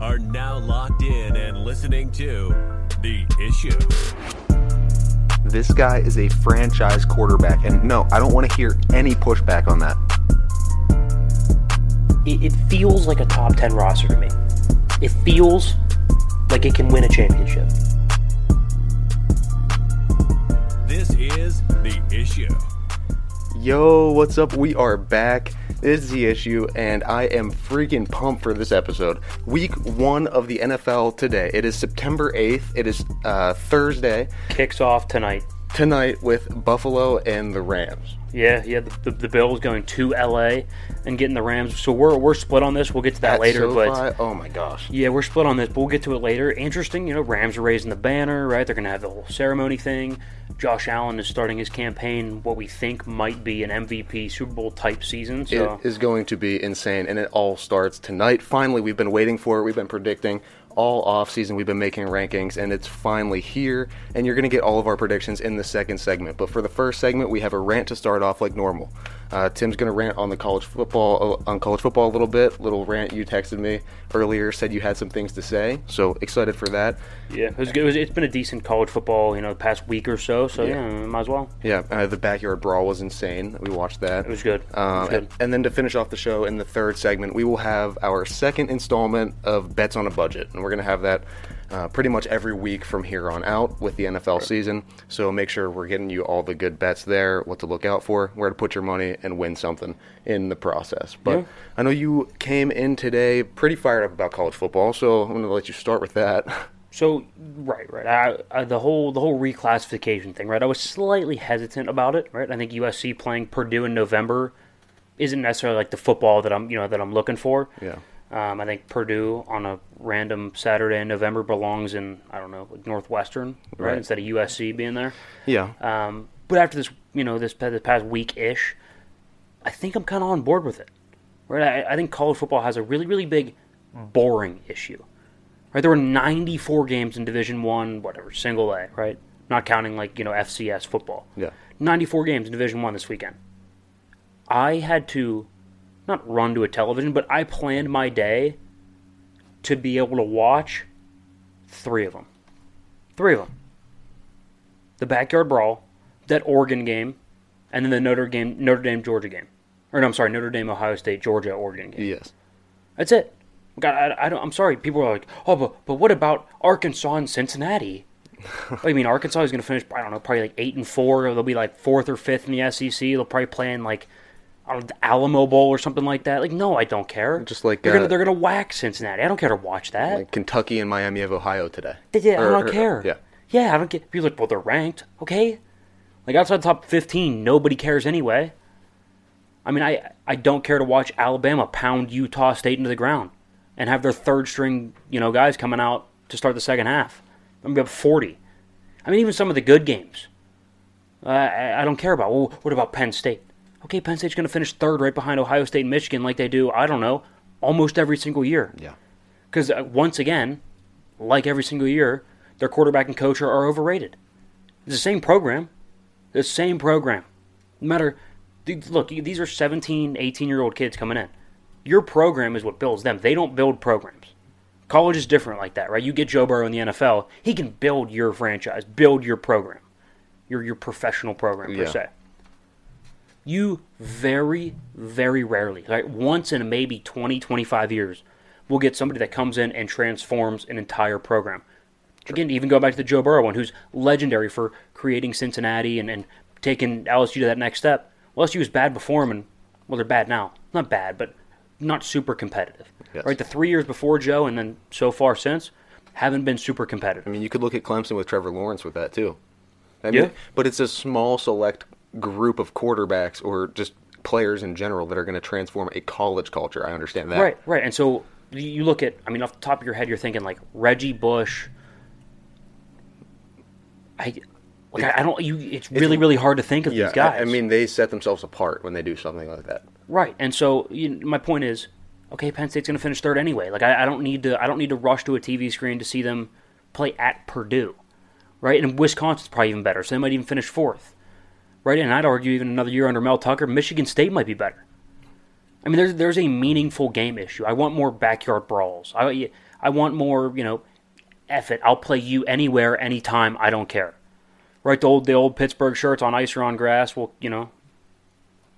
are now locked in and listening to The Issue. This guy is a franchise quarterback, and no, I don't want to hear any pushback on that. It, it feels like a top 10 roster to me. It feels like it can win a championship. This is The Issue. Yo, what's up? We are back. This is the issue, and I am freaking pumped for this episode. Week one of the NFL today. It is September 8th. It is uh, Thursday. Kicks off tonight. Tonight with Buffalo and the Rams. Yeah, yeah. The, the, the Bills going to LA and getting the Rams. So we're we're split on this. We'll get to that At later. But oh my gosh. yeah, we're split on this. But we'll get to it later. Interesting. You know, Rams are raising the banner. Right. They're going to have the whole ceremony thing. Josh Allen is starting his campaign. What we think might be an MVP Super Bowl type season. So It is going to be insane, and it all starts tonight. Finally, we've been waiting for it. We've been predicting all off season. We've been making rankings, and it's finally here. And you're going to get all of our predictions in the second segment. But for the first segment, we have a rant to start off like normal. Uh, Tim's going to rant on the college football uh, on college football a little bit. Little rant you texted me earlier said you had some things to say. So excited for that. yeah, it was good. It been a decent college football. You know, the past week or so. So yeah, might as well. Yeah, uh, the backyard brawl was insane. We watched that. It was good. It Um, was good. and then to finish off the show in the third segment, we will have our second installment of Bets on a Budget. And we're going to have that uh, pretty much every week from here on out with the NFL season. So make sure we're getting you all the good bets there, what to look out for, where to put your money, and win something in the process. But Yeah. I know you came in today pretty fired up about college football, so I'm going to let you start with that. So right, right. I, I, the whole the whole reclassification thing, right? I was slightly hesitant about it, right? I think USC playing Purdue in November isn't necessarily like the football that I'm you know that I'm looking for. yeah. Um, I think Purdue on a random Saturday in November belongs in I don't know Northwestern, right? Right. Instead of USC being there. Yeah. Um, but after this, you know, this, this past week ish, I think I'm kind of on board with it. Right? I, I think college football has a really, really big boring issue. Right? There were 94 games in Division One, whatever, single A, right? Not counting like you know FCS football. Yeah. 94 games in Division One this weekend. I had to not run to a television, but I planned my day to be able to watch three of them. Three of them. The backyard brawl, that Oregon game, and then the Notre Dame Notre Dame Georgia game, or no, I'm sorry, Notre Dame Ohio State Georgia Oregon game. Yes. That's it. God, I, I don't. I'm sorry. People are like, oh, but but what about Arkansas and Cincinnati? I mean, Arkansas is going to finish. I don't know, probably like eight and four. They'll be like fourth or fifth in the SEC. They'll probably play in like I don't know, the Alamo Bowl or something like that. Like, no, I don't care. Just like, they're uh, gonna they're gonna whack Cincinnati. I don't care to watch that. Like Kentucky and Miami of Ohio today. Yeah, I don't or- care. Yeah. yeah, I don't get. People are like, well, they're ranked. Okay, like outside the top fifteen, nobody cares anyway. I mean, I I don't care to watch Alabama pound Utah State into the ground and have their third string, you know, guys coming out to start the second half. I'm gonna be up forty. I mean, even some of the good games, uh, I, I don't care about. Well, what about Penn State? Okay, Penn State's gonna finish third, right behind Ohio State and Michigan, like they do. I don't know, almost every single year. Yeah. Because uh, once again, like every single year, their quarterback and coach are, are overrated. It's the same program. The same program. No matter, look, these are 17, 18 year old kids coming in. Your program is what builds them. They don't build programs. College is different like that, right? You get Joe Burrow in the NFL, he can build your franchise, build your program, your your professional program per Yeah. se. You very, very rarely, like once in maybe 20, 25 years, will get somebody that comes in and transforms an entire program. Again, even go back to the Joe Burrow one, who's legendary for creating Cincinnati and, and taking LSU to that next step. Well, LSU was bad before him, and well, they're bad now. Not bad, but not super competitive. Yes. Right, the three years before Joe, and then so far since, haven't been super competitive. I mean, you could look at Clemson with Trevor Lawrence with that too. I mean, Yeah. but it's a small select group of quarterbacks or just players in general that are going to transform a college culture. I understand that. Right, right. And so you- look at, I mean, off the top of your head, you're thinking like Reggie Bush. I, like, I, don't. You, it's really, really hard to think of Yeah, these guys. I, I mean, they set themselves apart when they do something like that. Right, and so you, my point is, okay, Penn State's going to finish third anyway. Like I, I don't need to, I don't need to rush to a TV screen to see them play at Purdue, right? And Wisconsin's probably even better, so they might even finish fourth, right? And I'd argue even another year under Mel Tucker, Michigan State might be better. I mean, there's there's a meaningful game issue. I want more backyard brawls. I I want more, you know, F it. I'll play you anywhere, anytime. I don't care. Right? The old the old Pittsburgh shirts on ice or on grass. Well, you know,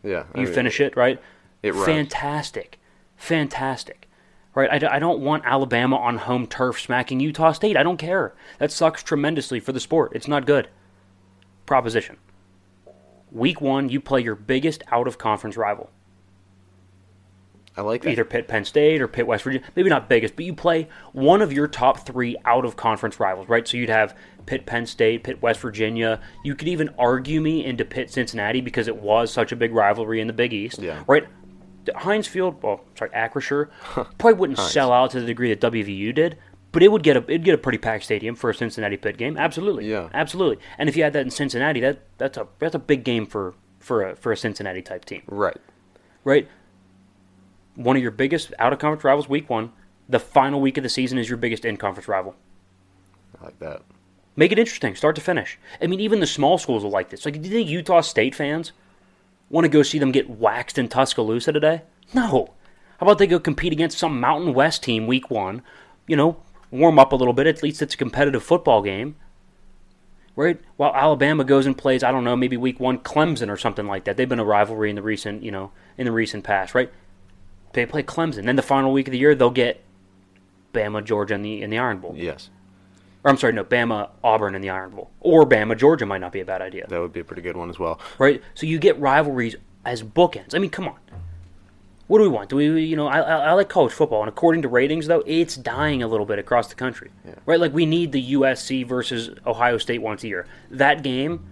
Yeah. I you mean, finish it right. It rhymes. fantastic, fantastic. Right? I, I don't want Alabama on home turf smacking Utah State. I don't care. That sucks tremendously for the sport. It's not good. Proposition. Week one, you play your biggest out of conference rival. I like that. either Pitt Penn State or Pitt West Virginia. Maybe not biggest, but you play one of your top three out of conference rivals, right? So you'd have Pitt Penn State, Pitt West Virginia. You could even argue me into Pitt Cincinnati because it was such a big rivalry in the Big East, Yeah. right? Heinz Field, well, sorry, Acrisure, probably wouldn't sell out to the degree that WVU did, but it would get a it'd get a pretty packed stadium for a Cincinnati Pitt game. Absolutely, Yeah. absolutely. And if you had that in Cincinnati, that that's a that's a big game for for a for a Cincinnati type team Right. right? One of your biggest out of conference rivals, week one. The final week of the season is your biggest in conference rival. I like that. Make it interesting, start to finish. I mean, even the small schools will like this. Like, do you think Utah State fans want to go see them get waxed in Tuscaloosa today? No. How about they go compete against some Mountain West team week one? You know, warm up a little bit. At least it's a competitive football game. Right? While Alabama goes and plays, I don't know, maybe week one, Clemson or something like that. They've been a rivalry in the recent, you know, in the recent past, right? They play Clemson. Then the final week of the year, they'll get Bama, Georgia in the in the Iron Bowl. Yes. Or I'm sorry, no, Bama, Auburn in the Iron Bowl. Or Bama, Georgia might not be a bad idea. That would be a pretty good one as well. Right? So you get rivalries as bookends. I mean, come on. What do we want? Do we, you know, I, I, I like college football, and according to ratings, though, it's dying a little bit across the country. Right? Like, we need the USC versus Ohio State once a year. That game,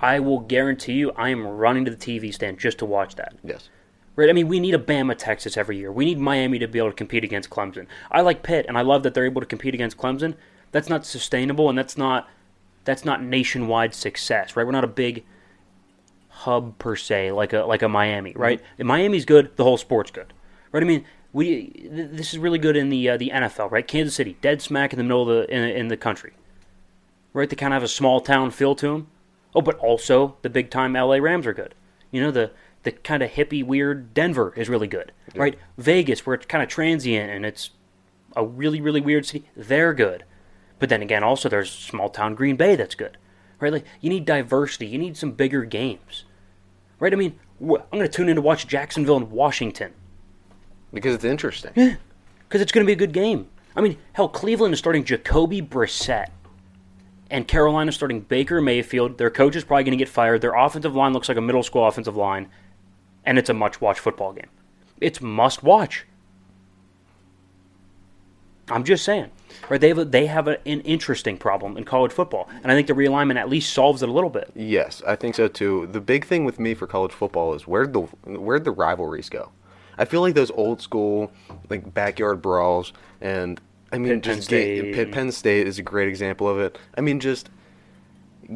I will guarantee you, I am running to the TV stand just to watch that. Yes. Right? I mean, we need a Bama, Texas every year. We need Miami to be able to compete against Clemson. I like Pitt, and I love that they're able to compete against Clemson. That's not sustainable, and that's not that's not nationwide success, right? We're not a big hub per se, like a like a Miami, right? If Miami's good, the whole sport's good, right? I mean, we th- this is really good in the uh, the NFL, right? Kansas City, dead smack in the middle of the in, in the country, right? They kind of have a small town feel to them. Oh, but also the big time LA Rams are good. You know the the kind of hippie weird Denver is really good, right? Vegas, where it's kind of transient and it's a really really weird city, they're good. But then again, also there's small town Green Bay that's good, right? Like you need diversity, you need some bigger games, right? I mean, wh- I'm going to tune in to watch Jacksonville and Washington Because it's interesting. Yeah, because it's going to be a good game. I mean, hell, Cleveland is starting Jacoby Brissett, and Carolina is starting Baker Mayfield. Their coach is probably going to get fired. Their offensive line looks like a middle school offensive line, and it's a much watch football game. It's must watch. I'm just saying, right? They have a, they have a, an interesting problem in college football, and I think the realignment at least solves it a little bit. Yes, I think so too. The big thing with me for college football is where'd the where'd the rivalries go? I feel like those old school like backyard brawls and I mean Pitt, Penn just ga- State. Pitt Penn State is a great example of it. I mean just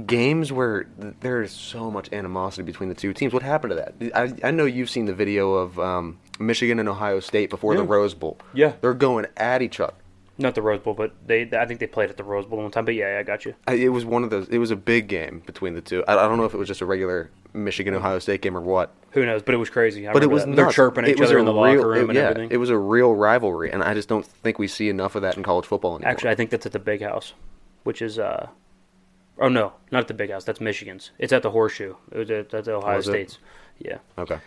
games where there is so much animosity between the two teams. What happened to that? I, I know you've seen the video of um, Michigan and Ohio State before the Rose Bowl. Yeah. they're going at each other. Not the Rose Bowl, but they I think they played at the Rose Bowl one time. But yeah, I got you. I, it was one of those. It was a big game between the two. I, I don't know if it was just a regular Michigan Ohio State game or what. Who knows? But it was crazy. I But it was that. they're nuts. chirping It each was other in the real- locker room it- and yeah, everything. It was a real rivalry, and I just don't think we see enough of that in college football anymore. Actually, I think that's at the Big House, which is uh, oh no, not at the Big House. That's Michigan's. It's at the Horseshoe. It was at, at the Ohio Was it? State's. Yeah. okay.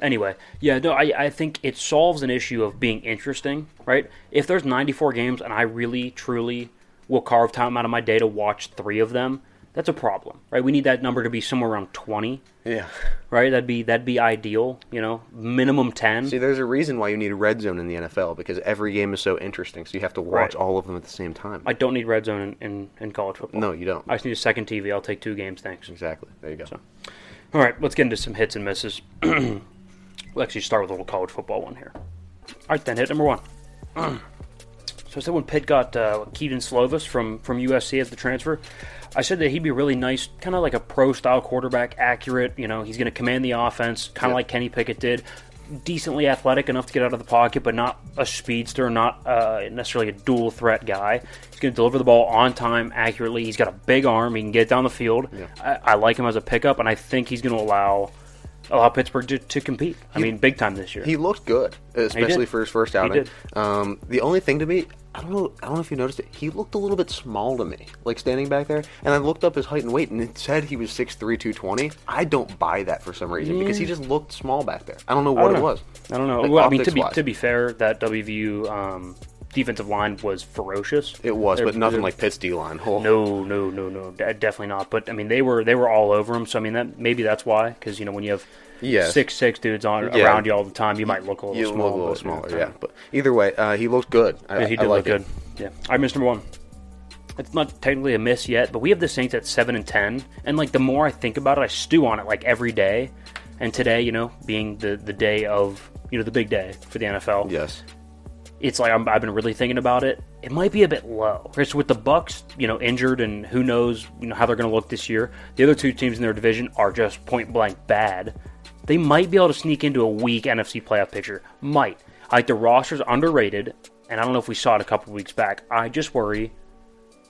Anyway, yeah, no, I, I think it solves an issue of being interesting, right? If there's 94 games and I really, truly will carve time out of my day to watch three of them, that's a problem, right? We need that number to be somewhere around 20, Yeah. right? That'd be that'd be ideal, you know, minimum 10. See, there's a reason why you need a red zone in the NFL because every game is so interesting. So you have to watch Right. all of them at the same time. I don't need red zone in, in, in college football. no, you don't. I just need a second TV. I'll take two games, thanks. exactly. There you go. All right, let's get into some hits and misses. we'll actually start with a little college football one here. All right, then hit number one. so I said when Pitt got uh, Kedon Slovis from from USC as the transfer, I said that he'd be really nice, kind of like a pro style quarterback, accurate. You know, he's going to command the offense, kind of Yeah. like Kenny Pickett did. Decently athletic enough to get out of the pocket, but not a speedster, not uh, necessarily a dual threat guy. He's going to deliver the ball on time, accurately. He's got a big arm. He can get down the field. I, I like him as a pickup, and I think he's going to allow allow Pittsburgh to, to compete. I mean, big time this year. He looked good, especially for his first outing. did. Um, the only thing to me, I don't know, I don't know if you noticed it. He looked a little bit small to me, like standing back there. And I looked up his height and weight, and it said he was 6'3", 220. I don't buy that for some reason because he just looked small back there. I don't know what don't it know. was. I don't know. Like, well, I mean, to be optics-wise. to be fair, that WVU um, defensive line was ferocious. It was, They're- but nothing like Pitt's D line. Oh, No, no, no, no, definitely not. But I mean, they were they were all over him. So I mean, that maybe that's why. Because you know, when you have Yes. six six dudes on Yeah. around you all the time, you might look a little you small. look a little smaller, yeah. But either way, uh, he looked good. I, Yeah, he I did like look it. good. Yeah. All right, Mr. Number One. It's not technically a miss yet, but we have the Saints at seven and ten, and like the more I think about it, I stew on it like every day. And today, you know, being the the day of you know the big day for the NFL, Yes. It's like I'm, I've been really thinking about it. It might be a bit low. It's with the Bucs, you know, injured, and who knows, you know, how they're going to look this year. The other two teams in their division are just point blank bad. They might be able to sneak into a weak NFC playoff picture. Might. I think the roster's underrated, and I don't know if we saw it a couple weeks back. I just worry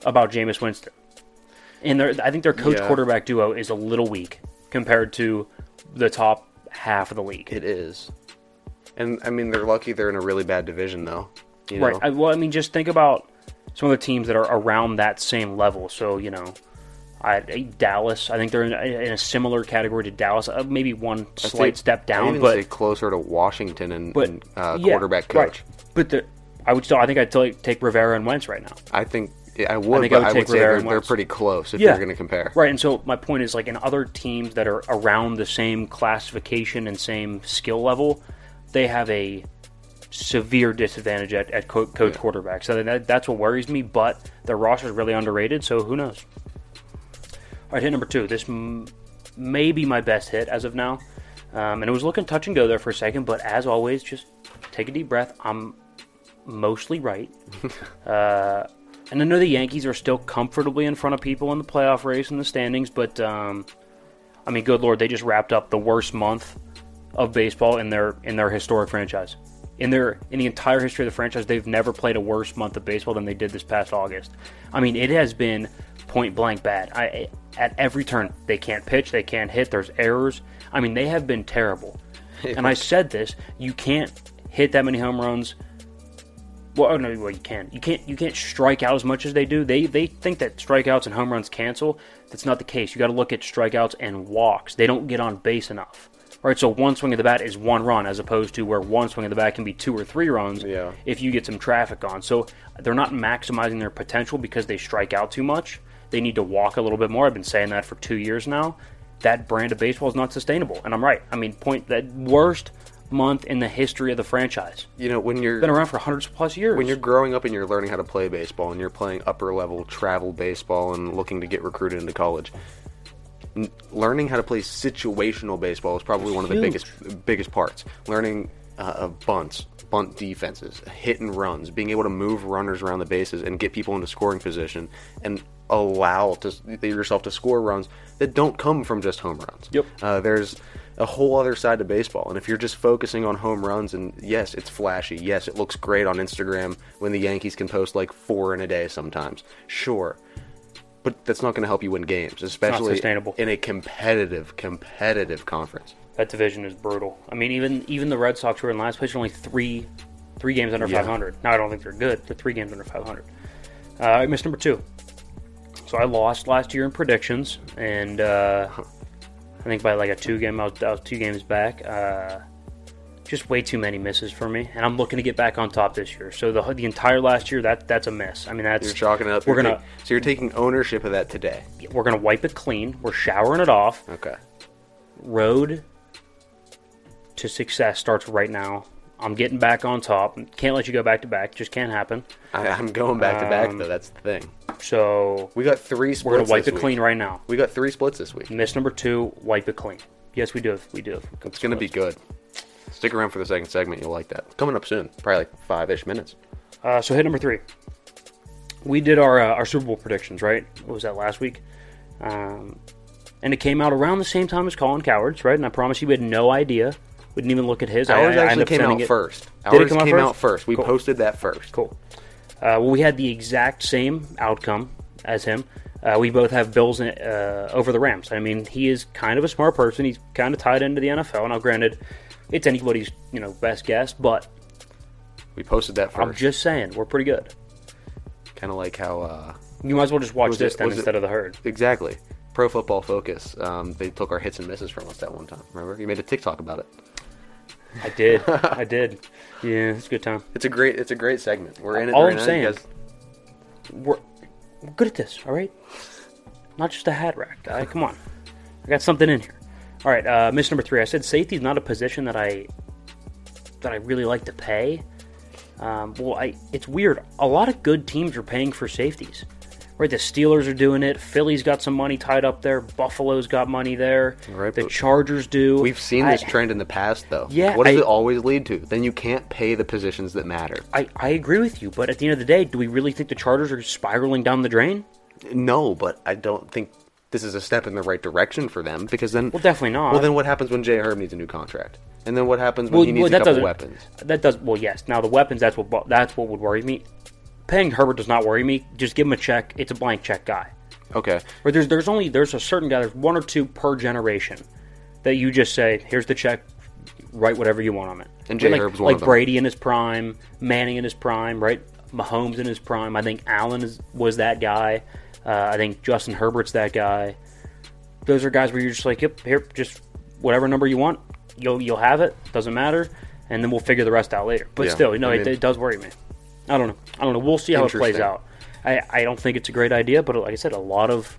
about Jameis Winston. And their, I think their coach Yeah. quarterback duo is a little weak compared to the top half of the league. It is. And I mean, they're lucky they're in a really bad division, though. You know? Right. I, well, I mean, just think about some of the teams that are around that same level. So you know, I, Dallas. I think they're in, in a similar category to Dallas. Uh, maybe one slight step down, but say closer to Washington and, but and, uh, yeah, quarterback right. coach. But the, I would still. I think I'd take, take Rivera and Wentz right now. I think I would, think I would I would, take say Rivera they're, they're pretty close if Yeah. you're going to compare. Right. And so my point is, like in other teams that are around the same classification and same skill level, they have a severe disadvantage at, at co- coach quarterback. So that, that's what worries me. But their roster is really underrated. So who knows? All right, hit number two. This m- may be my best hit as of now. Um, and it was looking touch and go there for a second, but as always, just take a deep breath. I'm mostly right. uh, and I know the Yankees are still comfortably in front of people in the playoff race and the standings, but um, I mean, good lord, they just wrapped up the worst month of baseball in their in their historic franchise. In their in the entire history of the franchise, they've never played a worse month of baseball than they did this past August. I mean, it has been point blank bad. I at every turn they can't pitch, they can't hit. There's errors. I mean, they have been terrible. and I said this: you can't hit that many home runs. Well, oh, no, well, you can't. You can't. You can't strike out as much as they do. They they think that strikeouts and home runs cancel. That's not the case. You got to look at strikeouts and walks. They don't get on base enough. Right. So one swing of the bat is one run, as opposed to where one swing of the bat can be two or three runs. Yeah. If you get some traffic on, so they're not maximizing their potential because they strike out too much. They need to walk a little bit more. I've been saying that for two years now. That brand of baseball is not sustainable, and I'm right. I mean, point that worst month in the history of the franchise. You know, when you're Been around for hundreds plus years. when you're growing up and you're learning how to play baseball and you're playing upper level travel baseball and looking to get recruited into college learning how to play situational baseball is probably one of the biggest biggest parts learning uh, of bunts bunt defenses hit and runs being able to move runners around the bases and get people into scoring position and allow to, yourself to score runs that don't come from just home runs Yep. uh, there's a whole other side to baseball. And if you're just focusing on home runs, and yes, it's flashy. Yes, it looks great on Instagram when the Yankees can post like four in a day sometimes. Sure. But that's not going to help you win games, especially in a competitive, competitive conference. that division is brutal. I mean, even even the Red Sox were in last place only three three games under Yeah. 500. Now I don't think they're good. They're three games under 500. Uh, I missed number two. So I lost last year in predictions, and uh, I think by like a two game, I was, I was two games back. Uh, just way too many misses for me, and I'm looking to get back on top this year. So the the entire last year, that that's a miss. I mean, that's You're chalking it up. We're gonna take- so you're taking ownership of that today. we're gonna wipe it clean. We're showering it off. Okay. road to success starts right now. I'm getting back on top. Can't let you go back to back. Just can't happen. I, I'm going back to back Um, though. That's the thing. So We got three splits. we're gonna wipe it week. clean right now. We got three splits this week. Miss number two, wipe it clean. Yes, we do. Have, we do. Have It's gonna be good. Stick around for the second segment. You'll like that. Coming up soon. Probably like five ish minutes. Uh, so hit number three. We did our uh, our Super Bowl predictions, right? What was that last week? Um, and it came out around the same time as Colin Cowherd's, right? And I promise you, we had no idea. We didn't even look at his. I- Ours I, I actually came out it- first. Did it Ours come out came first? out first. We Cool. posted that first. Cool. Uh, well, we had the exact same outcome as him. Uh, we both have Bills uh, over the Rams. I mean, he is kind of a smart person. He's kind of tied into the NFL. Now, granted, it's anybody's you know best guess, but We posted that for I'm just saying we're pretty good. Kind of like how uh, You might as well just watch this it- then was it- instead of the herd. exactly Pro Football Focus. Um, they took our hits and misses from us that one time. Remember? You made a TikTok about it. I did. I did. Yeah, it's a good time. It's a great. It's a great segment. We're in it All right I'm now. saying- guys, We're, we're good at this, all right? Not just a hat rack, guy. Come on. I got something in here. All right, uh, miss number three. I said safety is not a position that I that I really like to pay. Um, well, I it's weird. A lot of good teams are paying for safeties. Right, the Steelers are doing it. Philly's got some money tied up there. Buffalo's got money there. Right, the Chargers do. we've seen I- this trend in the past, though. Yeah, What does I- it always lead to? Then you can't pay the positions that matter. I, I agree with you, but at the end of the day, do we really think the Chargers are spiraling down the drain? No, but I don't think this is a step in the right direction for them because then. Well, definitely not. Well, then what happens when Jay Herb needs a new contract? And then what happens when Well, he needs well, a couple weapons? That does well, yes. Now the weapons, that's what that's what would worry me. Paying Herbert does not worry me. Just give him a check. It's a blank check guy. Okay. Or there's there's only there's a certain guy. There's one or two per generation that you just say, here's the check. Write whatever you want on it. And Jay like, Herb's one like of them. Brady in his prime, Manning in his prime, right? Mahomes in his prime. I think Allen is, was that guy. Uh, I think Justin Herbert's that guy. Those are guys where you're just like, yep, here, just whatever number you want, you'll you'll have it. Doesn't matter, and then we'll figure the rest out later. But Yeah, still, no, I it, mean- it does worry me. I don't know. I don't know. We'll see how it plays out. I, I don't think it's a great idea, but like I said, a lot of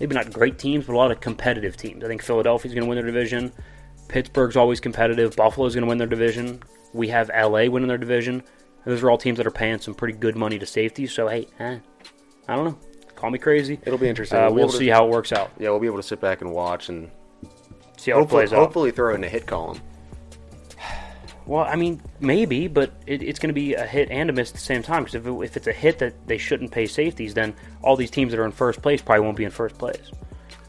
maybe not great teams, but a lot of competitive teams. I think Philadelphia's going to win their division. Pittsburgh's always competitive. Buffalo's going to win their division. We have LA winning their division. Those are all teams that are paying some pretty good money to safety. So hey, eh, I don't know. Call me crazy. It'll be interesting. Uh, We'll we'll able to- see how it works out. Yeah, we'll be able to sit back and watch and See how it hopefully, plays out. hopefully throw in a hit column. Well, I mean, maybe, but it, it's going to be a hit and a miss at the same time. Because if, it, if it's a hit that they shouldn't pay safeties, then all these teams that are in first place probably won't be in first place.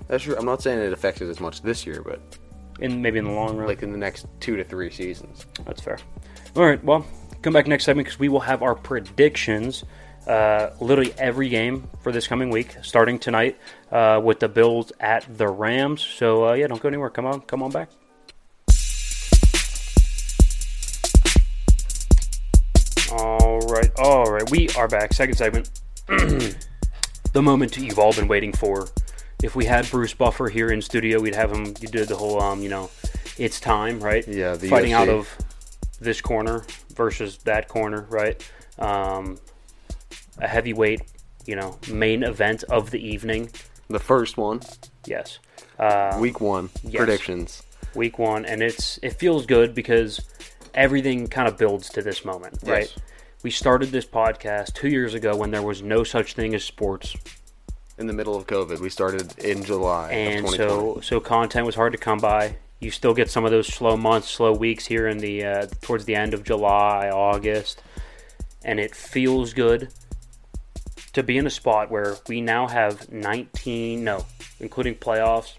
That's true. I'm not saying it affects it as much this year, but In maybe in the long run, like in the next two to three seasons. That's fair. All right, well, come back next segment because we will have our predictions. Uh, literally every game for this coming week, starting tonight uh, with the Bills at the Rams. So uh, yeah, don't go anywhere. Come on, come on back. All right, all right, we are back. Second segment. the moment you've all been waiting for. If we had Bruce Buffer here in studio, we'd have him. You did the whole, um, you know, it's time, right? Yeah, the fighting out of this corner versus that corner, right? Um, a heavyweight, you know, main event of the evening. The first one, Yes, uh, week one, yes. predictions. week one, and it's it feels good because everything kind of builds to this moment, right? We started this podcast two years ago when there was no such thing as sports, In the middle of COVID, we started in July and of 2020. so so content was hard to come by. You still get some of those slow months, slow weeks here in the uh, towards the end of July, August, and it feels good to be in a spot where we now have 19, no, including playoffs,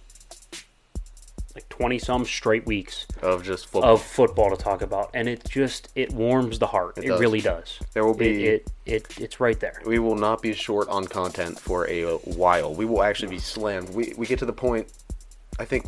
like 20 some straight weeks of just football. of football to talk about, and it just it warms the heart. It, does. really does. There will be- it, it, it's right there. we will not be short on content for a while. We will actually be slammed. We we get to the point, I think,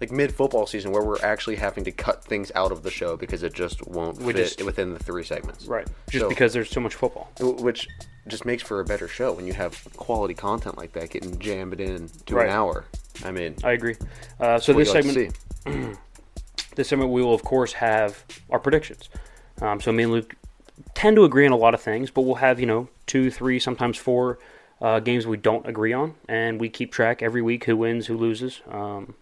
like mid football season where we're actually having to cut things out of the show because it just won't We fit just- within the three segments. Right, just So- because there's so much football. Which just makes for a better show when you have quality content like that getting jammed in to Right. an hour. I mean, I agree. Uh, so this you like segment, this segment, we will of course have our predictions. Um, so me and Luke tend to agree on a lot of things, but we'll have you know two, three, sometimes four uh, games we don't agree on, and we keep track every week who wins, who loses, um,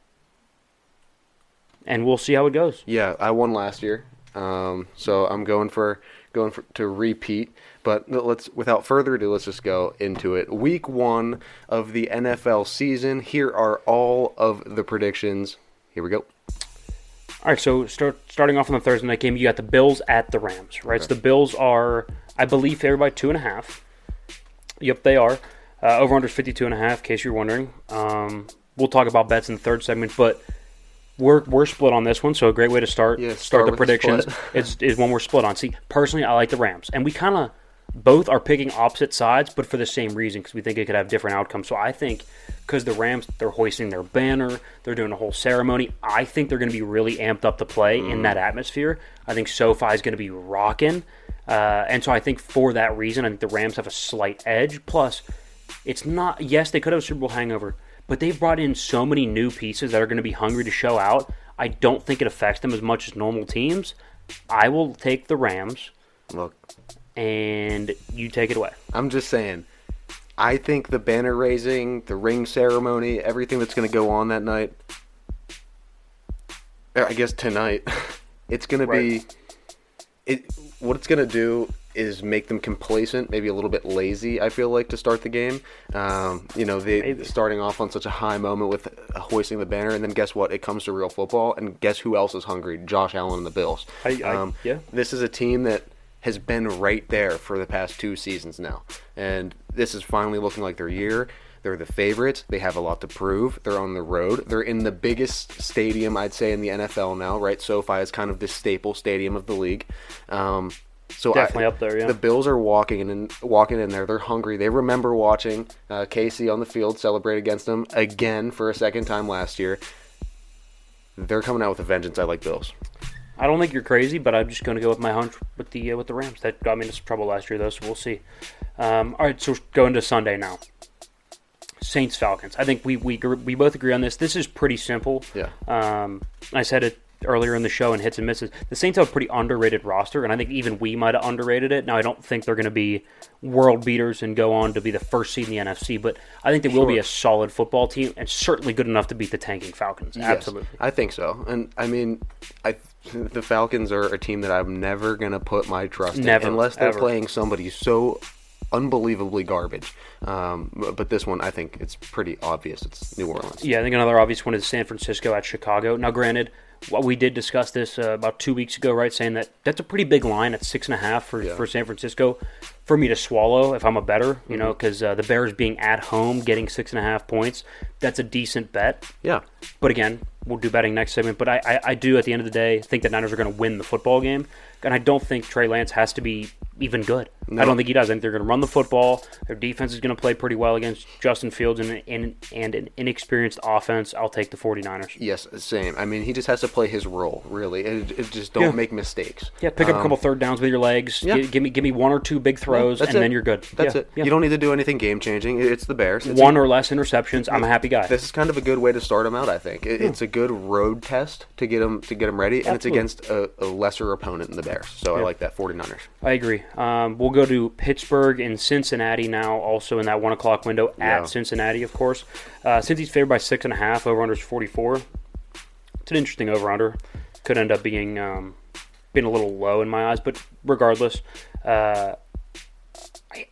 and we'll see how it goes. Yeah, I won last year, um, so I'm going for going for, to repeat. But let's, without further ado, let's just go into it. Week one of the NFL season. Here are all of the predictions. Here we go. All right, so start starting off on the Thursday night game, you got the Bills at the Rams, right? So the Bills are, I believe, favored by two and a half. Yep, they are. Uh, over under 52 and a half, in case you're wondering. Um, we'll talk about bets in the third segment, but we're we're split on this one, so a great way to start Yeah, start, start the predictions is is one we're split on. See, personally, I like the Rams, and we kind of Both are picking opposite sides, but for the same reason because we think it could have different outcomes. So I think because the Rams they're hoisting their banner, they're doing a whole ceremony. I think they're going to be really amped up to play in that atmosphere. I think SoFi is going to be rocking, uh, and so I think for that reason, I think the Rams have a slight edge. Plus, it's not. Yes, they could have a Super Bowl hangover, but they've brought in so many new pieces that are going to be hungry to show out. I don't think it affects them as much as normal teams. I will take the Rams, Look, and you take it away. I'm just saying. I think the banner raising, the ring ceremony, everything that's going to go on that night, er, I guess tonight, it's going to be. It what it's going to do is make them complacent, maybe a little bit lazy. I feel like to start the game. Um, you know, they Maybe. starting off on such a high moment with uh, hoisting the banner, and then guess what? It comes to real football, and guess who else is hungry? Josh Allen and the Bills. I- I- um, yeah. This is a team that has been right there for the past two seasons now, and this is finally looking like their year. They're the favorites. They have a lot to prove. They're on the road. They're in the biggest stadium, I'd say, in the NFL now, right? SoFi is kind of the staple stadium of the league. Um, so Definitely I, up there, yeah. The Bills are walking in, walking in there. They're hungry. They remember watching uh, KC on the field celebrate against them again for a second time last year. They're coming out with a vengeance. I like Bills. I don't think you're crazy, but I'm just going to go with my hunch with the uh, with the Rams. That got me into some trouble last year, though, so we'll see. Um, all right, so going to Sunday now. Saints Falcons. I think we we we both agree on this. This is pretty simple. Yeah. Um, I said it earlier in the show in hits and misses. The Saints have a pretty underrated roster, and I think even we might have underrated it. Now I don't think they're going to be world beaters and go on to be the first seed in the NFC, but I think they will be a solid football team and certainly good enough to beat the tanking Falcons. Yes, Absolutely. I think so. And I mean, I the Falcons are a team that I'm never gonna put my trust Never, in unless they're ever. playing somebody so unbelievably garbage. Um, but- this one, I think it's pretty obvious. It's New Orleans. Yeah, I think another obvious one is San Francisco at Chicago. Now, granted, what we did discuss this uh, about two weeks ago, right? Saying that that's a pretty big line at six and a half for, Yeah. for San Francisco for me to swallow if I'm a bettor, you Mm-hmm. know, because uh, the Bears being at home getting six and a half points, that's a decent bet. Yeah, But again, we'll do betting next segment. But I, I, I do, at the end of the day, think that Niners are going to win the football game. And I don't think Trey Lance has to be even good. I don't think he does. I think they're going to run the football. Their defense is going to play pretty well against Justin Fields and, and, and an inexperienced offense. I'll take the 49ers. yes, same. I mean, he just has to play his role. Really, it, it just don't Yeah. make mistakes. Yeah, pick up a Um, couple third downs with your legs. yeah. Gi- give me give me one or two big throws, That's and it. then you're good. That's Yeah, it. yeah. You don't need to do anything game changing. It's the Bears. It's one or less interceptions. I'm a happy guy. This is kind of a good way to start them out. I think it, it's a good road test to get them to get them ready, and it's against a, a lesser opponent in the Bears. So I like that 49ers. I agree. Um, we'll go to Pittsburgh and Cincinnati now, also in that one o'clock window Yeah. at Cincinnati, of course. Uh, Cincy's favored by six and a half. Over under is 44. It's an interesting over under. Could end up being um, being a little low in my eyes, but regardless, uh, I,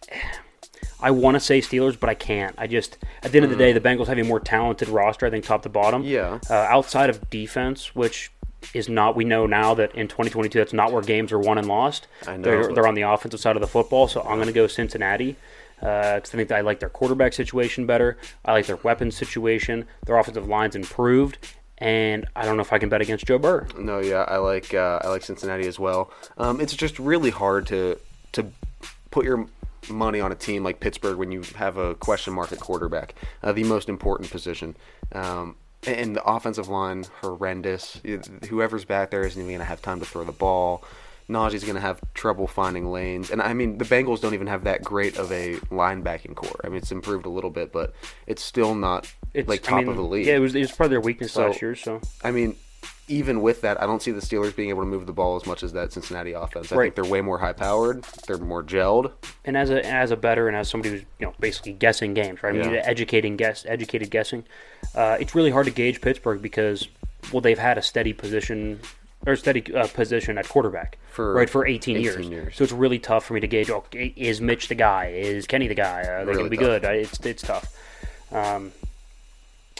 I want to say Steelers, but I can't. I just at the end of the day, the Bengals have a more talented roster. I think top to bottom. Mm. Yeah. Uh, outside of defense, which is not, we know now that in 2022 that's not where games are won and lost. I know, They're, they're on the offensive side of the football, so I'm going to go Cincinnati because I think I like their quarterback situation better. I like their weapons situation. Their offensive line's improved, and I don't know if I can bet against Joe Burrow. No, yeah, I like uh, I like Cincinnati as well. Um, it's just really hard to to put your money on a team like Pittsburgh when you have a question mark at quarterback, uh, the most important position. Um, and the offensive line horrendous. Whoever's back there isn't even going to have time to throw the ball. Najee's going to have trouble finding lanes, and I mean the Bengals don't even have that great of a linebacking corps. I mean it's improved a little bit, but it's still not It's like I top mean, of the league. Yeah, it was it was part of their weakness So- last year. So I mean, even with that, I don't see the Steelers being able to move the ball as much as that Cincinnati offense. I Right. think they're way more high powered. They're more gelled. and as a as a better and as somebody who's you know basically guessing games, right? I mean, Yeah. educating guess, educated guessing. Uh, it's really hard to gauge Pittsburgh because well, they've had a steady position or steady uh, position at quarterback For right for 18, 18 years. years. So it's really tough for me to gauge. Oh, is Mitch the guy? Is Kenny the guy? Are they going to be tough. good? It's it's tough. Um,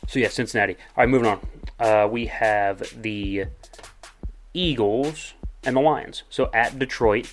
so yeah, Cincinnati. All right, moving on. Uh, we have the Eagles and the Lions. So at Detroit,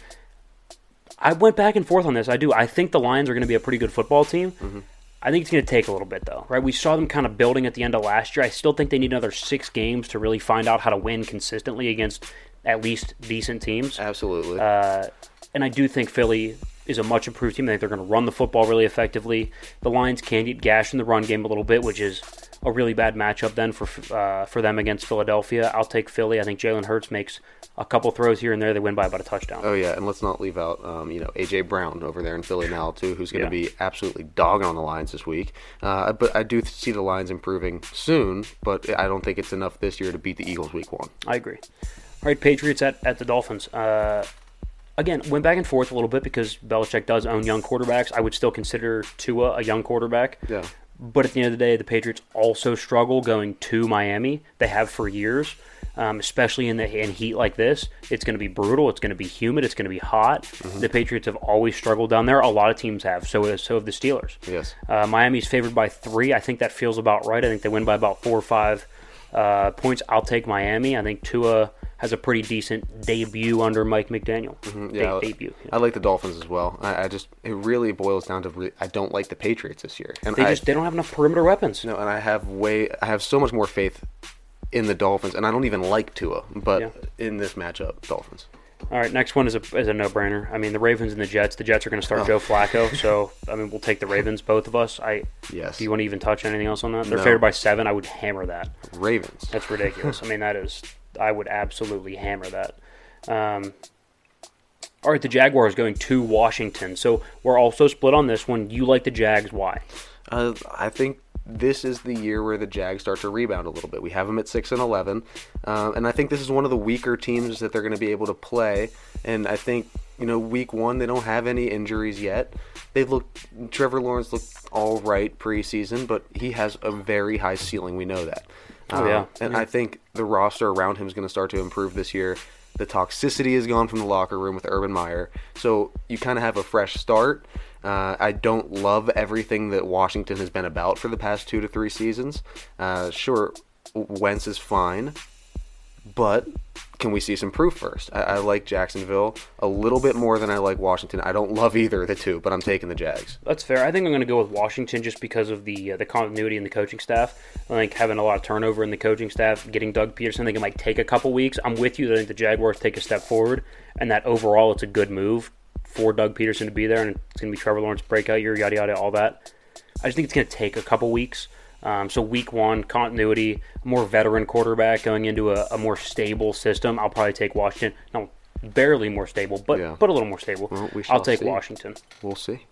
I went back and forth on this. I do. I think the Lions are going to be a pretty good football team. Mm-hmm. I think it's going to take a little bit, though, right? We saw them kind of building at the end of last year. I still think they need another six games to really find out how to win consistently against at least decent teams. Absolutely. Uh, and I do think Philly is a much improved team. I think they're going to run the football really effectively. The Lions can get gashed in the run game a little bit, which is a really bad matchup then for uh, for them against Philadelphia. I'll take Philly. I think Jalen Hurts makes a couple throws here and there. They win by about a touchdown. Oh yeah, and let's not leave out um, you know AJ Brown over there in Philly now too, who's going to Yeah. be absolutely dogging on the Lions this week. Uh, but I do see the Lions improving soon, but I don't think it's enough this year to beat the Eagles week one. I agree. All right, Patriots at, at the Dolphins. Uh, again, went back and forth a little bit because Belichick does own young quarterbacks. I would still consider Tua a young quarterback. Yeah. But at the end of the day, the Patriots also struggle going to Miami. They have for years, um, especially in the in heat like this. It's going to be brutal. It's going to be humid. It's going to be hot. The Patriots have always struggled down there. A lot of teams have. So so have the Steelers. Yes. Uh, Miami's favored by three. I think that feels about right. I think they win by about four or five uh, points. I'll take Miami. I think Tua has a pretty decent debut under Mike McDaniel. Mm-hmm. Yeah, debut. I like the Dolphins as well. I, I just it really boils down to re- I don't like the Patriots this year, and They I, just they don't have enough perimeter weapons. no, and I have way I have so much more faith in the Dolphins, and I don't even like Tua, but Yeah. in this matchup, Dolphins. All right, next one is a is a no brainer. I mean, the Ravens and the Jets. The Jets are going to start Oh. Joe Flacco, so I mean, we'll take the Ravens, both of us. I Yes. do you want to even touch anything else on that? They're No. favored by seven. I would hammer that. Ravens. That's ridiculous. I mean, that is. I would absolutely hammer that. Um, all right, the Jaguars going to Washington. So we're also split on this one. You like the Jags? Why? Uh, I think this is the year where the Jags start to rebound a little bit. We have them at six and eleven, um, and I think this is one of the weaker teams that they're going to be able to play. And I think you know, week one they don't have any injuries yet. They look Trevor Lawrence looked all right preseason, but he has a very high ceiling. We know that. Oh, yeah. and I think the roster around him is going to start to improve this year. The toxicity is gone from the locker room with Urban Meyer, so you kind of have a fresh start. Uh, I don't love everything that Washington has been about for the past two to three seasons. Uh, sure, Wentz is fine, but can we see some proof first? I, I like Jacksonville a little bit more than I like Washington. I don't love either of the two, but I'm taking the Jags. That's fair. I think I'm going to go with Washington just because of the uh, the continuity in the coaching staff. I think having a lot of turnover in the coaching staff, getting Doug Pederson, I think it might take a couple weeks. I'm with you. I think the Jaguars take a step forward, and that overall it's a good move for Doug Pederson to be there, and it's going to be Trevor Lawrence breakout year, yada yada, all that. I just think it's going to take a couple weeks. Um, so week one, continuity, more veteran quarterback going into a, a more stable system. I'll probably take Washington. No, barely more stable, but Yeah. but a little more stable. Well, we I'll take see. Washington. We'll see.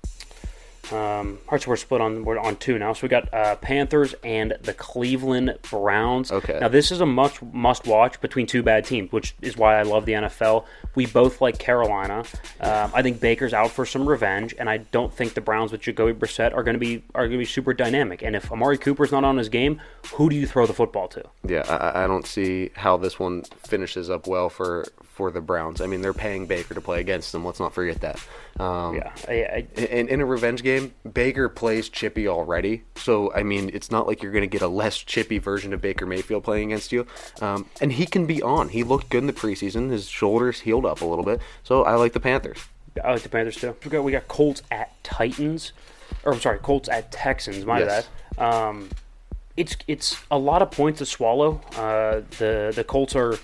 Um, all right, so we're split on we're on two now. So we got uh, Panthers and the Cleveland Browns. Okay. Now this is a must must watch between two bad teams, which is why I love the NFL. We both like Carolina. Um, I think Baker's out for some revenge, and I don't think the Browns with Jacoby Brissett are going to be are going to be super dynamic. And if Amari Cooper's not on his game, who do you throw the football to? Yeah, I, I don't see how this one finishes up well for for the Browns. I mean, they're paying Baker to play against them. Let's not forget that. Um, Yeah, I, I, In, in a revenge game, Baker plays chippy already. So, I mean, it's not like you're going to get a less chippy version of Baker Mayfield playing against you. Um, and he can be on. He looked good in the preseason. His shoulders healed up a little bit. So, I like the Panthers. I like the Panthers too. We got we got Colts at Titans, or I'm sorry, Colts at Texans. My Yes. bad. Um, it's it's a lot of points to swallow. Uh, the the Colts are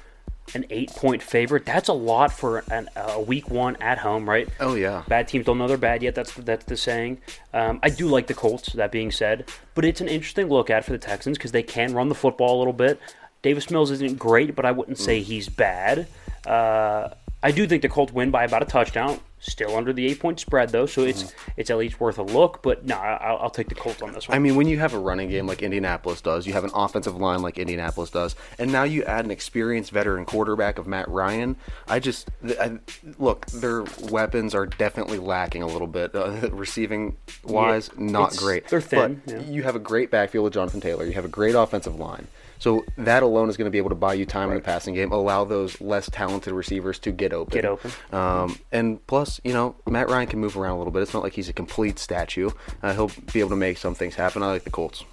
an eight point favorite. That's a lot for an, a week one at home, right? Oh, yeah. Bad teams don't know they're bad yet. That's that's the saying. Um, I do like the Colts. That being said, but it's an interesting look at for the Texans because they can run the football a little bit. Davis Mills isn't great, but I wouldn't say he's bad. Uh, I do think the Colts win by about a touchdown. Still under the eight point spread though, so it's it's at least worth a look. But no, I'll, I'll take the Colts on this one. I mean, when you have a running game like Indianapolis does, you have an offensive line like Indianapolis does, and now you add an experienced veteran quarterback of Matt Ryan. I just I, look, their weapons are definitely lacking a little bit, uh, receiving wise, Yeah, not great. they're thin, But yeah. you have a great backfield with Jonathan Taylor. You have a great offensive line. So that alone is going to be able to buy you time in the passing game, allow those less talented receivers to get open. Get open. Um, and plus, you know, Matt Ryan can move around a little bit. It's not like he's a complete statue. Uh, he'll be able to make some things happen. I like the Colts.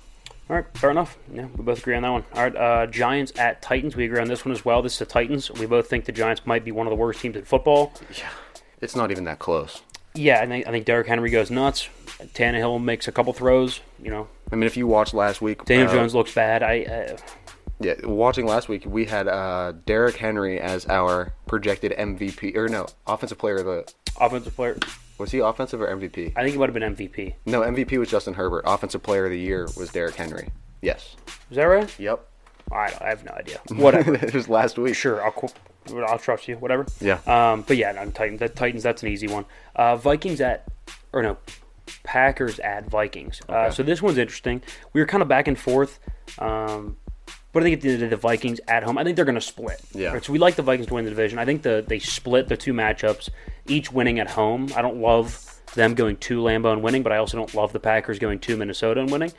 All right, fair enough. Yeah, we both agree on that one. All right, uh, Giants at Titans. We agree on this one as well. This is the Titans. We both think the Giants might be one of the worst teams in football. Yeah, it's not even that close. Yeah, I think I think Derrick Henry goes nuts. Tannehill makes a couple throws. You know, I mean, if you watched last week, Daniel uh, Jones looks bad. I uh, yeah, watching last week, we had uh, Derrick Henry as our projected MVP or no offensive player of the offensive player. Was he offensive or MVP? I think he might have been MVP. No, MVP was Justin Herbert. Offensive Player of the Year was Derrick Henry. Yes. Is that right? Yep. I, don't, I have no idea. Whatever. it was last week. sure, I'll I'll trust you. Whatever. Yeah. Um, but yeah, no, Titans. That Titans. That's an easy one. Uh, Vikings at, or no, Packers at Vikings. Uh, so this one's interesting. We were kind of back and forth. Um, but I think at the end of the the Vikings at home, I think they're going to split. Yeah. Right, so we like the Vikings to win the division. I think the they split the two matchups, each winning at home. I don't love them going to Lambeau and winning, but I also don't love the Packers going to Minnesota and winning.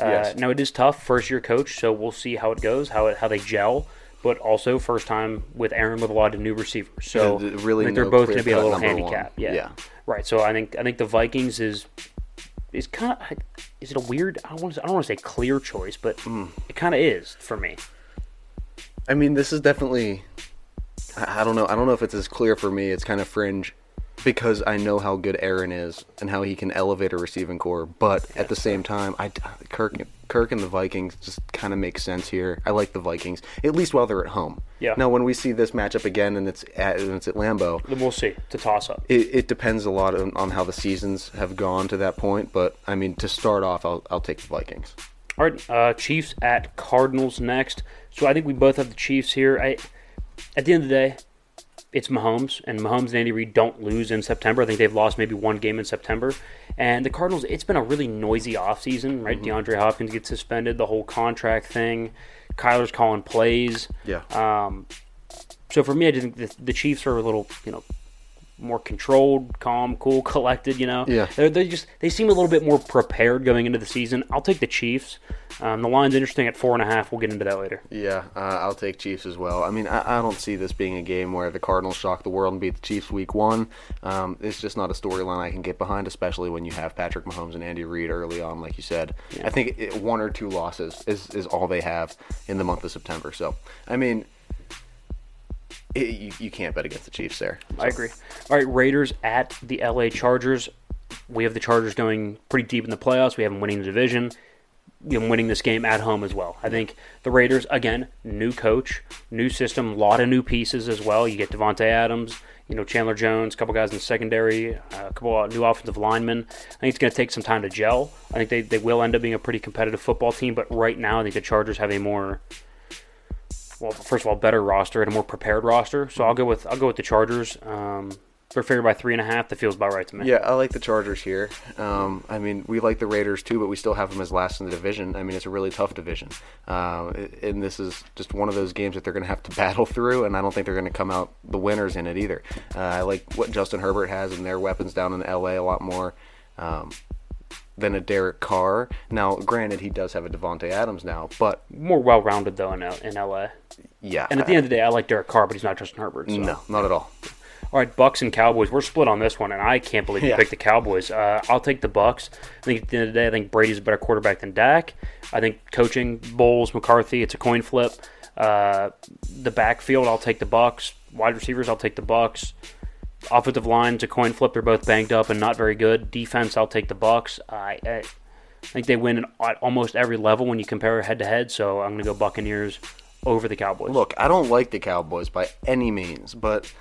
Uh, Yes. Now it is tough, first year coach, so we'll see how it goes, how it, how they gel. But also first time with Aaron with a lot of new receivers, so uh, really I think they're both going to be a little handicap. Yeah. Yeah. right. So I think I think the Vikings is is kind of is it a weird? I don't want to I don't want to say clear choice, but Hmm. it kind of is for me. I mean, this is definitely. I I don't know. I don't know if it's as clear for me. It's kind of fringe because I know how good Aaron is and how he can elevate a receiving corps. But at the same time, I Kirk Kirk and the Vikings just kind of make sense here. I like the Vikings at least while they're at home. Yeah. Now, when we see this matchup again and it's at and it's at Lambeau, Then we'll see. To toss up. it, it depends a lot on, on how the seasons have gone to that point. But I mean, to start off, I'll I'll take the Vikings. All right, uh, Chiefs at Cardinals next. So I think we both have the Chiefs here. I, at the end of the day, it's Mahomes, and Mahomes and Andy Reid don't lose in September. I think they've lost maybe one game in September. And the Cardinals, it's been a really noisy offseason, right? DeAndre Hopkins gets suspended, the whole contract thing. Kyler's calling plays. Yeah. Um, so for me, I just think the, the Chiefs are a little, you know, more controlled, calm, cool, collected. You know, Yeah. They're, they just they seem a little bit more prepared going into the season. I'll take the Chiefs. Um, the line's interesting at four and a half. We'll get into that later. Yeah, uh, I'll take Chiefs as well. I mean, I, I don't see this being a game where the Cardinals shock the world and beat the Chiefs week one. Um, it's just not a storyline I can get behind, especially when you have Patrick Mahomes and Andy Reid early on, like you said. I think it, one or two losses is, is all they have in the month of September. So, I mean, it, you, you can't bet against the Chiefs there. I agree. All right, Raiders at the LA Chargers. We have the Chargers going pretty deep in the playoffs. We have them winning the division. You know, winning this game at home as well. I think the Raiders again, new coach, new system, a lot of new pieces as well. You get Davante Adams, you know Chandler Jones, a couple guys in the secondary, uh, a couple of new offensive linemen. I think it's going to take some time to gel. I think they, they will end up being a pretty competitive football team, but right now I think the Chargers have a more well, first of all, better roster and a more prepared roster. So I'll go with I'll go with the Chargers. Um, they're favored by three and a half. That feels about right to me. Yeah, I like the Chargers here. Um, I mean, we like the Raiders too, but we still have them as last in the division. I mean, it's a really tough division, uh, and this is just one of those games that they're going to have to battle through. And I don't think they're going to come out the winners in it either. Uh, I like what Justin Herbert has and their weapons down in LA a lot more. Um, than a Derek Carr. Now, granted, he does have a Davante Adams now, but More well rounded though in L- in LA. Yeah, And at the end of the day, I like Derek Carr, but he's not Justin Herbert. So. no, not at all. All right, Bucs and Cowboys. We're split on this one, and I can't believe you Yeah. picked the Cowboys. Uh, I'll take the Bucs. I think at the end of the day, I think Brady's a better quarterback than Dak. I think coaching Bowles, McCarthy, it's a coin flip. Uh, the backfield, I'll take the Bucs. Wide receivers, I'll take the Bucs. Offensive line's a coin flip. They're both banged up and not very good. Defense, I'll take the Bucs. I, I think they win at almost every level when you compare head to head. So I'm going to go Buccaneers over the Cowboys. Look, I don't like the Cowboys by any means, but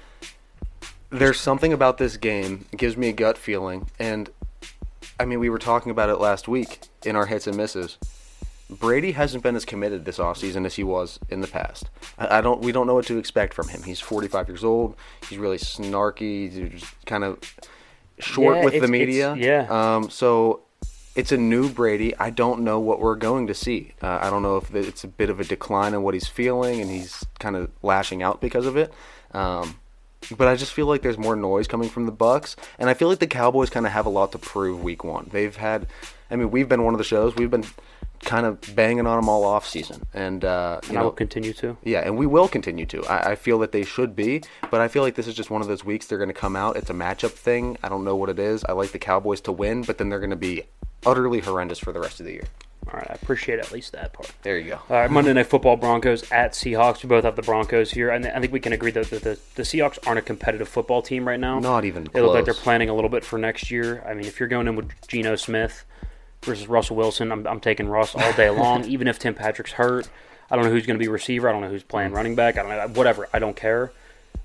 there's something about this game that gives me a gut feeling, and I mean, we were talking about it last week in our hits and misses. Brady hasn't been as committed this offseason as he was in the past. I, I don't. We don't know what to expect from him. He's 45 years old. He's really snarky. He's just kind of short Yeah, with the media. yeah. Um. So it's a new Brady. I don't know what we're going to see. Uh, I don't know if it's a bit of a decline in what he's feeling and he's kind of lashing out because of it. Um, but I just feel like there's more noise coming from the Bucs, and I feel like the Cowboys kind of have a lot to prove week one. They've had, I mean, we've been one of the shows. We've been kind of banging on them all off season, and uh, you and I know, will continue to. yeah, and we will continue to. I, I feel that they should be, but I feel like this is just one of those weeks they're going to come out. It's a matchup thing. I don't know what it is. I like the Cowboys to win, but then they're going to be utterly horrendous for the rest of the year. All right, I appreciate at least that part. There you go. All right, Monday Night Football Broncos at Seahawks. We both have the Broncos here, and I think we can agree that the, the, the Seahawks aren't a competitive football team right now. Not even They look like they're planning a little bit for next year. I mean, if you're going in with Geno Smith versus Russell Wilson, I'm, I'm taking Russ all day long, even if Tim Patrick's hurt. I don't know who's going to be receiver. I don't know who's playing running back. I don't know. Whatever. I don't care.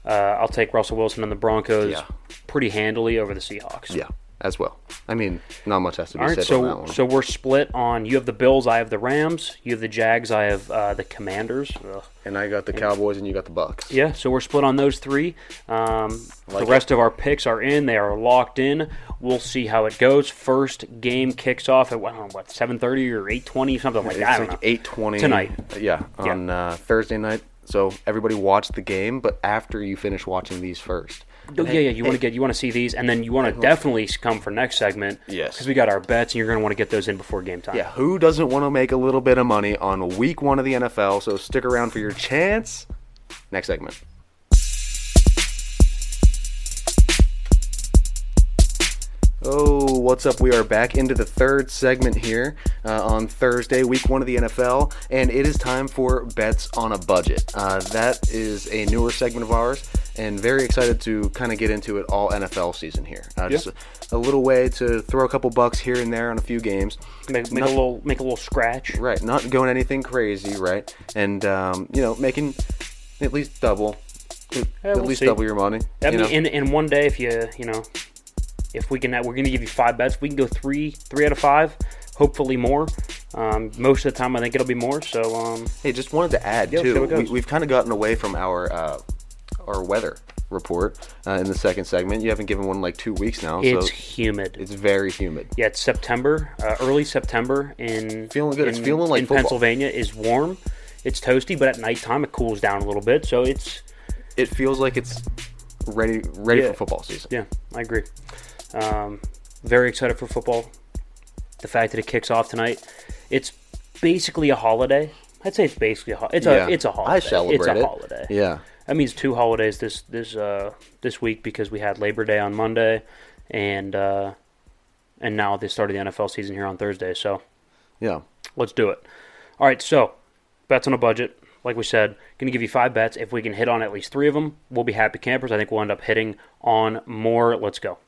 Uh, I'll take Russell Wilson and the Broncos Yeah. pretty handily over the Seahawks. Yeah, as well. I mean, not much has to be All right, said on that so one. so we're split on. You have the Bills, I have the Rams. You have the Jags, I have uh, the Commanders. Ugh. and I got the Cowboys, and you got the Bucs. Yeah, so we're split on those three. Um, Like the rest of our picks are in; they are locked in. We'll see how it goes. First game kicks off at what, what seven thirty or eight twenty, something like that. I don't like eight twenty Tonight. Yeah, on Uh, Thursday night. So everybody watch the game, but after you finish watching these first. Oh, yeah, yeah. You want to get, you want to see these, and then you want to uh-huh. definitely come for next segment. Yes. because we got our bets, and you're going to want to get those in before game time. Yeah, who doesn't want to make a little bit of money on week one of the NFL? So stick around for your chance. Next segment. Oh, what's up? We are back into the third segment here uh, on Thursday, week one of the NFL, and it is time for Bets on a Budget. Uh, that is a newer segment of ours, and very excited to kind of get into it all NFL season here. Uh, Just a, a little way to throw a couple bucks here and there on a few games. make, make a little make a little scratch. Right, not going anything crazy, right? And um, you know, making at least double, at we'll least see. double your money. You mean, know? in in one day, if you you know, if we can, we're going to give you five bets. We can go three three out of five, hopefully more. Um, most of the time, I think it'll be more. So um, hey, just wanted to add Yeah, too. We, we've kind of gotten away from our uh, our weather report uh, in the second segment. You haven't given one in like two weeks now, it's so humid. it's very humid. yeah, it's September, uh, early September in Feeling good. It's feeling like in football. Pennsylvania is warm. It's toasty, but at nighttime it cools down a little bit. So it's It feels like it's ready ready Yeah. for football season. yeah, I agree. Um, very excited for football. The fact that it kicks off tonight, it's basically a holiday. I'd say it's basically a ho- it's Yeah. a it's a holiday. I celebrate it's a it. holiday. Yeah, That means two holidays this this uh this week because we had Labor Day on Monday, and uh, and now the start of the NFL season here on Thursday. So yeah. let's do it. All right, so bets on a budget. Like we said, going to give you five bets. If we can hit on at least three of them, we'll be happy campers. I think we'll end up hitting on more. Let's go.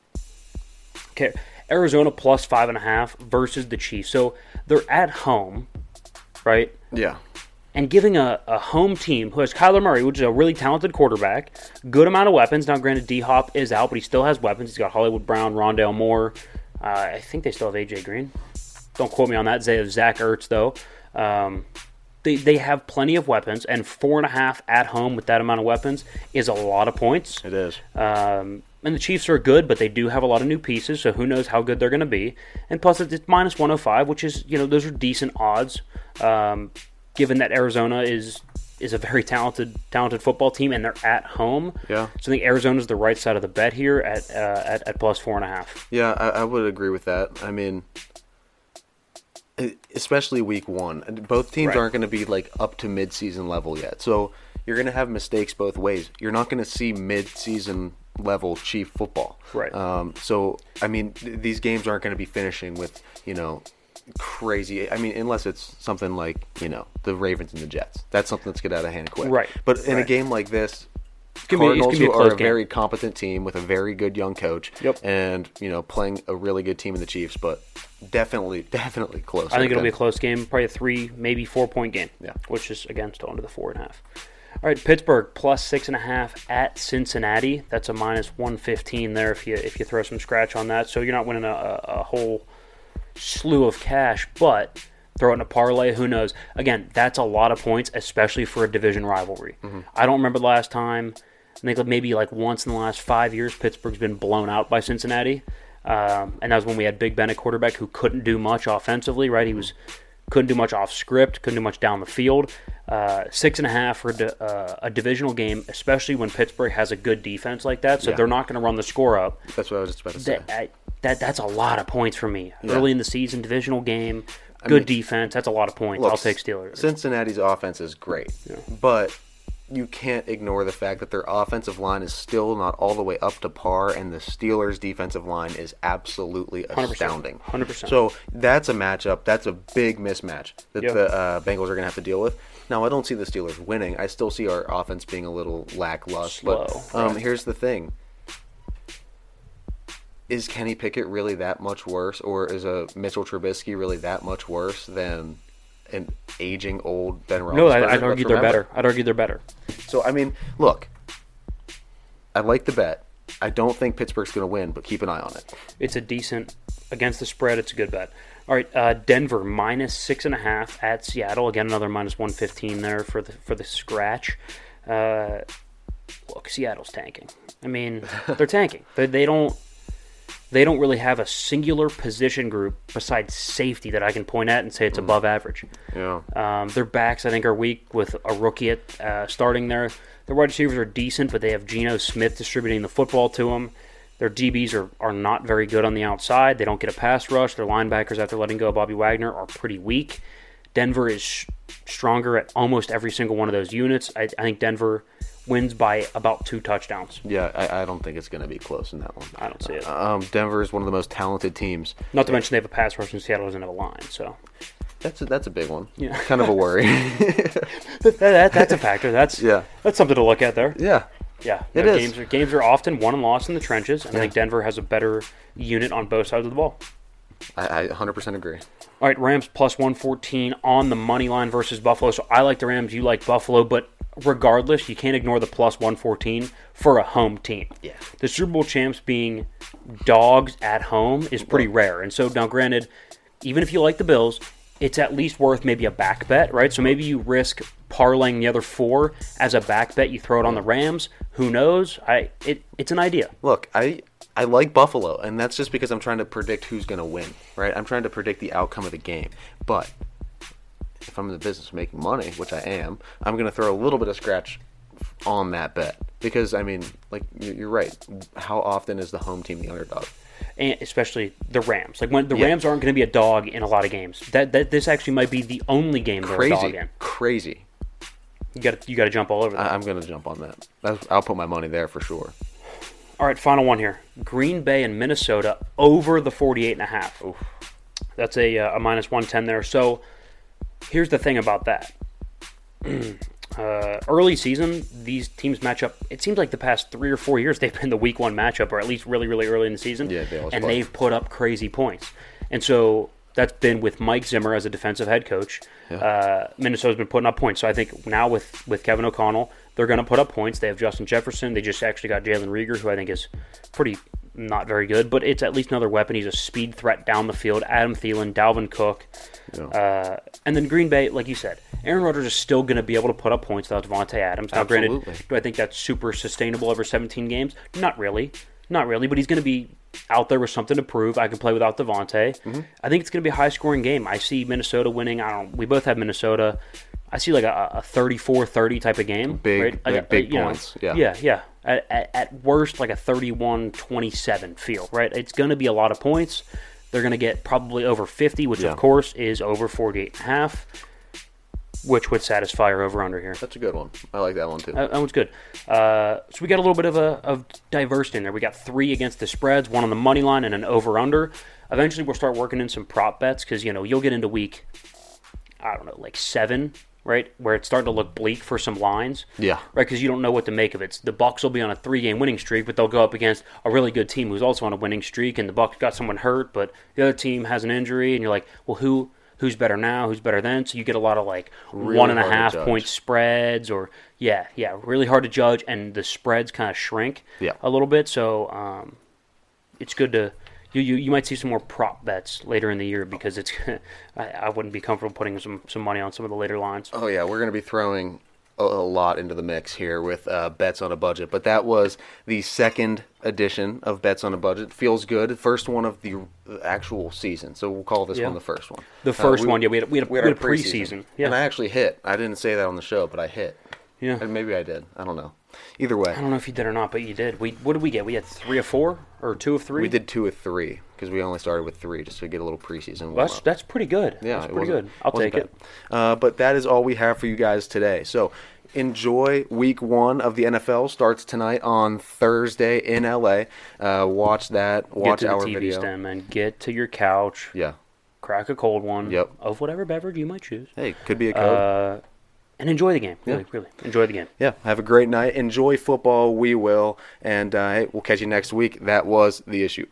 Okay, Arizona plus five and a half versus the Chiefs. So they're at home, right? Yeah. and giving a, a home team who has Kyler Murray, which is a really talented quarterback, good amount of weapons. Now, granted, D Hop is out, but he still has weapons. He's got Hollywood Brown, Rondale Moore. Uh, I think they still have AJ Green. Don't quote me on that. They have Zach Ertz though. Um, they they have plenty of weapons, and four and a half at home with that amount of weapons is a lot of points. It is. Um, and the Chiefs are good, but they do have a lot of new pieces, so who knows how good they're going to be. And plus, it's minus 105, which is, you know, those are decent odds, um, given that Arizona is is a very talented talented football team, and they're at home. Yeah. So I think Arizona's the right side of the bet here at uh, at, at plus four and a half. Yeah, I, I would agree with that. I mean, especially week one, both teams Right. aren't going to be like up to mid-season level yet. So you're going to have mistakes both ways. You're not going to see mid-season level Chief football. Right. Um, so I mean, th- these games aren't going to be finishing with you know crazy. I mean, unless it's something like you know the Ravens and the Jets. That's something that's get out of hand quick. Right. But in a game like this. Gonna be- it's Cardinals be a who close are a game. very competent team with a very good young coach. Yep. And you know, playing a really good team in the Chiefs, but definitely, definitely close. I think it'll be a close game, probably a three, maybe four point game. Yeah. Which is again still under the four and a half. All right, Pittsburgh plus six and a half at Cincinnati. That's a minus one fifteen there if you if you throw some scratch on that. So you're not winning a, a whole slew of cash, but throw it in a parlay. Who knows? Again, that's a lot of points, especially for a division rivalry. I don't remember the last time. I think maybe like once in the last five years, Pittsburgh's been blown out by Cincinnati, um, and that was when we had Big Ben at quarterback who couldn't do much offensively. Right, he was couldn't do much off script, couldn't do much down the field. Uh, six and a half for di- uh, a divisional game, especially when Pittsburgh has a good defense like that. So Yeah. they're not going to run the score up. That's what I was just about to say. That, I, that that's a lot of points for me. Early in the season, divisional game, good mean, defense. That's a lot of points. Look, I'll take Steelers. Cincinnati's offense is great, but you can't ignore the fact that their offensive line is still not all the way up to par, and the Steelers' defensive line is absolutely astounding. 100%. So that's a matchup. That's a big mismatch that Yep. the uh, Bengals are going to have to deal with. Now, I don't see the Steelers winning. I still see our offense being a little lackluster. Slow, But um, right. here's the thing. Is Kenny Pickett really that much worse, or is a Mitchell Trubisky really that much worse than an aging old Ben Roethlisberger? no, I, I'd argue they're better. I'd argue they're better. So I mean, look, I like the bet. I don't think Pittsburgh's going to win, but keep an eye on it. It's a decent against the spread. It's a good bet. All right, uh, Denver minus six and a half at Seattle. Again, another minus one fifteen there for the for the scratch. Uh, look, Seattle's tanking. I mean, they're tanking. They, they don't they don't really have a singular position group besides safety that I can point at and say it's above average. Yeah. Um, their backs, I think, are weak with a rookie at, uh, starting there. Their wide receivers are decent, but they have Geno Smith distributing the football to them. Their DBs are, are not very good on the outside. They don't get a pass rush. Their linebackers, after letting go of Bobby Wagner, are pretty weak. Denver is sh- stronger at almost every single one of those units. I, I think Denver wins by about two touchdowns. Yeah, I, I don't think it's going to be close in that one. I don't see it. Um, Denver is one of the most talented teams. Not to mention they have a pass rush and Seattle doesn't have a line. So That's a, that's a big one. Yeah. Kind of a worry. that, that, that's a factor. That's Yeah. that's something to look at there. yeah. Yeah, It is. games are games are often won and lost in the trenches, and I think Denver has a better unit on both sides of the ball. I, I 100% agree. All right, Rams plus 114 on the money line versus Buffalo. So I like the Rams, you like Buffalo, but regardless, you can't ignore the plus 114 for a home team. Yeah. The Super Bowl champs being dogs at home is pretty rare. And so now granted, even if you like the Bills, it's at least worth maybe a back bet, right? So maybe you risk parlaying the other four as a back bet. You throw it on the Rams. Who knows? I it it's an idea. Look, I I like Buffalo, and that's just because I'm trying to predict who's going to win, right? I'm trying to predict the outcome of the game. But if I'm in the business of making money, which I am, I'm going to throw a little bit of scratch on that bet because I mean, like you- you're right. How often is the home team the underdog? and especially the Rams. Like when the Yeah. Rams aren't going to be a dog in a lot of games. That that this actually might be the only game they're a dog Crazy, in. crazy. You got you got to jump all over that. I'm going to jump on that. That's, I'll put my money there for sure. all right, final one here. Green Bay and Minnesota over the 48 and a half. That's a uh, a minus 110 there. So here's the thing about that. Uh, early season, these teams match up. It seems like the past three or four years they've been the week one matchup, or at least really, really early in the season. Yeah, they and play. they've put up crazy points. And so that's been with Mike Zimmer as a defensive head coach. Uh, Minnesota's been putting up points. So I think now with with Kevin O'Connell, they're going to put up points. They have Justin Jefferson. They just actually got Jalen Reagor, who I think is pretty not very good, but it's at least another weapon. He's a speed threat down the field. Adam Thielen, Dalvin Cook. Uh, and then Green Bay, like you said, Aaron Rodgers is still going to be able to put up points without Davante Adams. Now, Absolutely. granted, do I think that's super sustainable over 17 games? Not really. Not really, but he's going to be out there with something to prove. I can play without Davante. Mm-hmm. I think it's going to be a high scoring game. I see Minnesota winning. I don't. We both have Minnesota. I see like a, a 34-30 type of game. Big- right? a- big you know, points, yeah. Yeah, yeah. At, at, worst, like a 31-27 feel, right? It's going to be a lot of points. They're going to get probably over 50, which Yeah. of course is over 48 and a half, which would satisfy our over-under here. That's a good one. I like that one too. That, that one's good. Uh, so we got a little bit of a of diversity in there. We got three against the spreads, one on the money line, and an over under. Eventually, we'll start working in some prop bets because you know you'll get into week, I don't know, like seven, right, where it's starting to look bleak for some lines. Yeah. Right, because you don't know what to make of it. The Bucs will be on a three-game winning streak, but they'll go up against a really good team who's also on a winning streak, and the Bucs got someone hurt, but the other team has an injury, and you're like, well, who who's better now? Who's better then? So you get a lot of like Really one and a half point spreads, or yeah, yeah, really hard to judge, and the spreads kind of shrink Yeah. a little bit. So um, it's good to. You, you, you might see some more prop bets later in the year because it's I, I wouldn't be comfortable putting some, some money on some of the later lines. Oh yeah, we're going to be throwing a, a lot into the mix here with uh, bets on a budget. But that was the second edition of bets on a budget. Feels good. First one of the actual season, so we'll call this Yeah. one the first one. The Uh, first we- one, yeah, we had, we had, We we had had our a preseason. Yeah. and I actually hit. I didn't say that on the show, but I hit. Yeah. And maybe I did. I don't know. Either way, I don't know if you did or not, but you did. We what did we get? We had three of four or two of three. we did two of three because we only started with three just to get a little preseason. Well, that's that's pretty good. Yeah, that's pretty good. I'll take it. Uh, but that is all we have for you guys today. So enjoy week one of the NFL. Starts tonight on Thursday in LA. Uh, watch that. Watch get to our the TV video. stand, man. Get to your couch. Yeah. Crack a cold one. Yep. Of whatever beverage you might choose. Hey, could be a code. Uh, and enjoy the game. Really, Yeah. really enjoy the game. yeah. Have a great night. Enjoy football. We will. And uh, we'll catch you next week. That was the issue.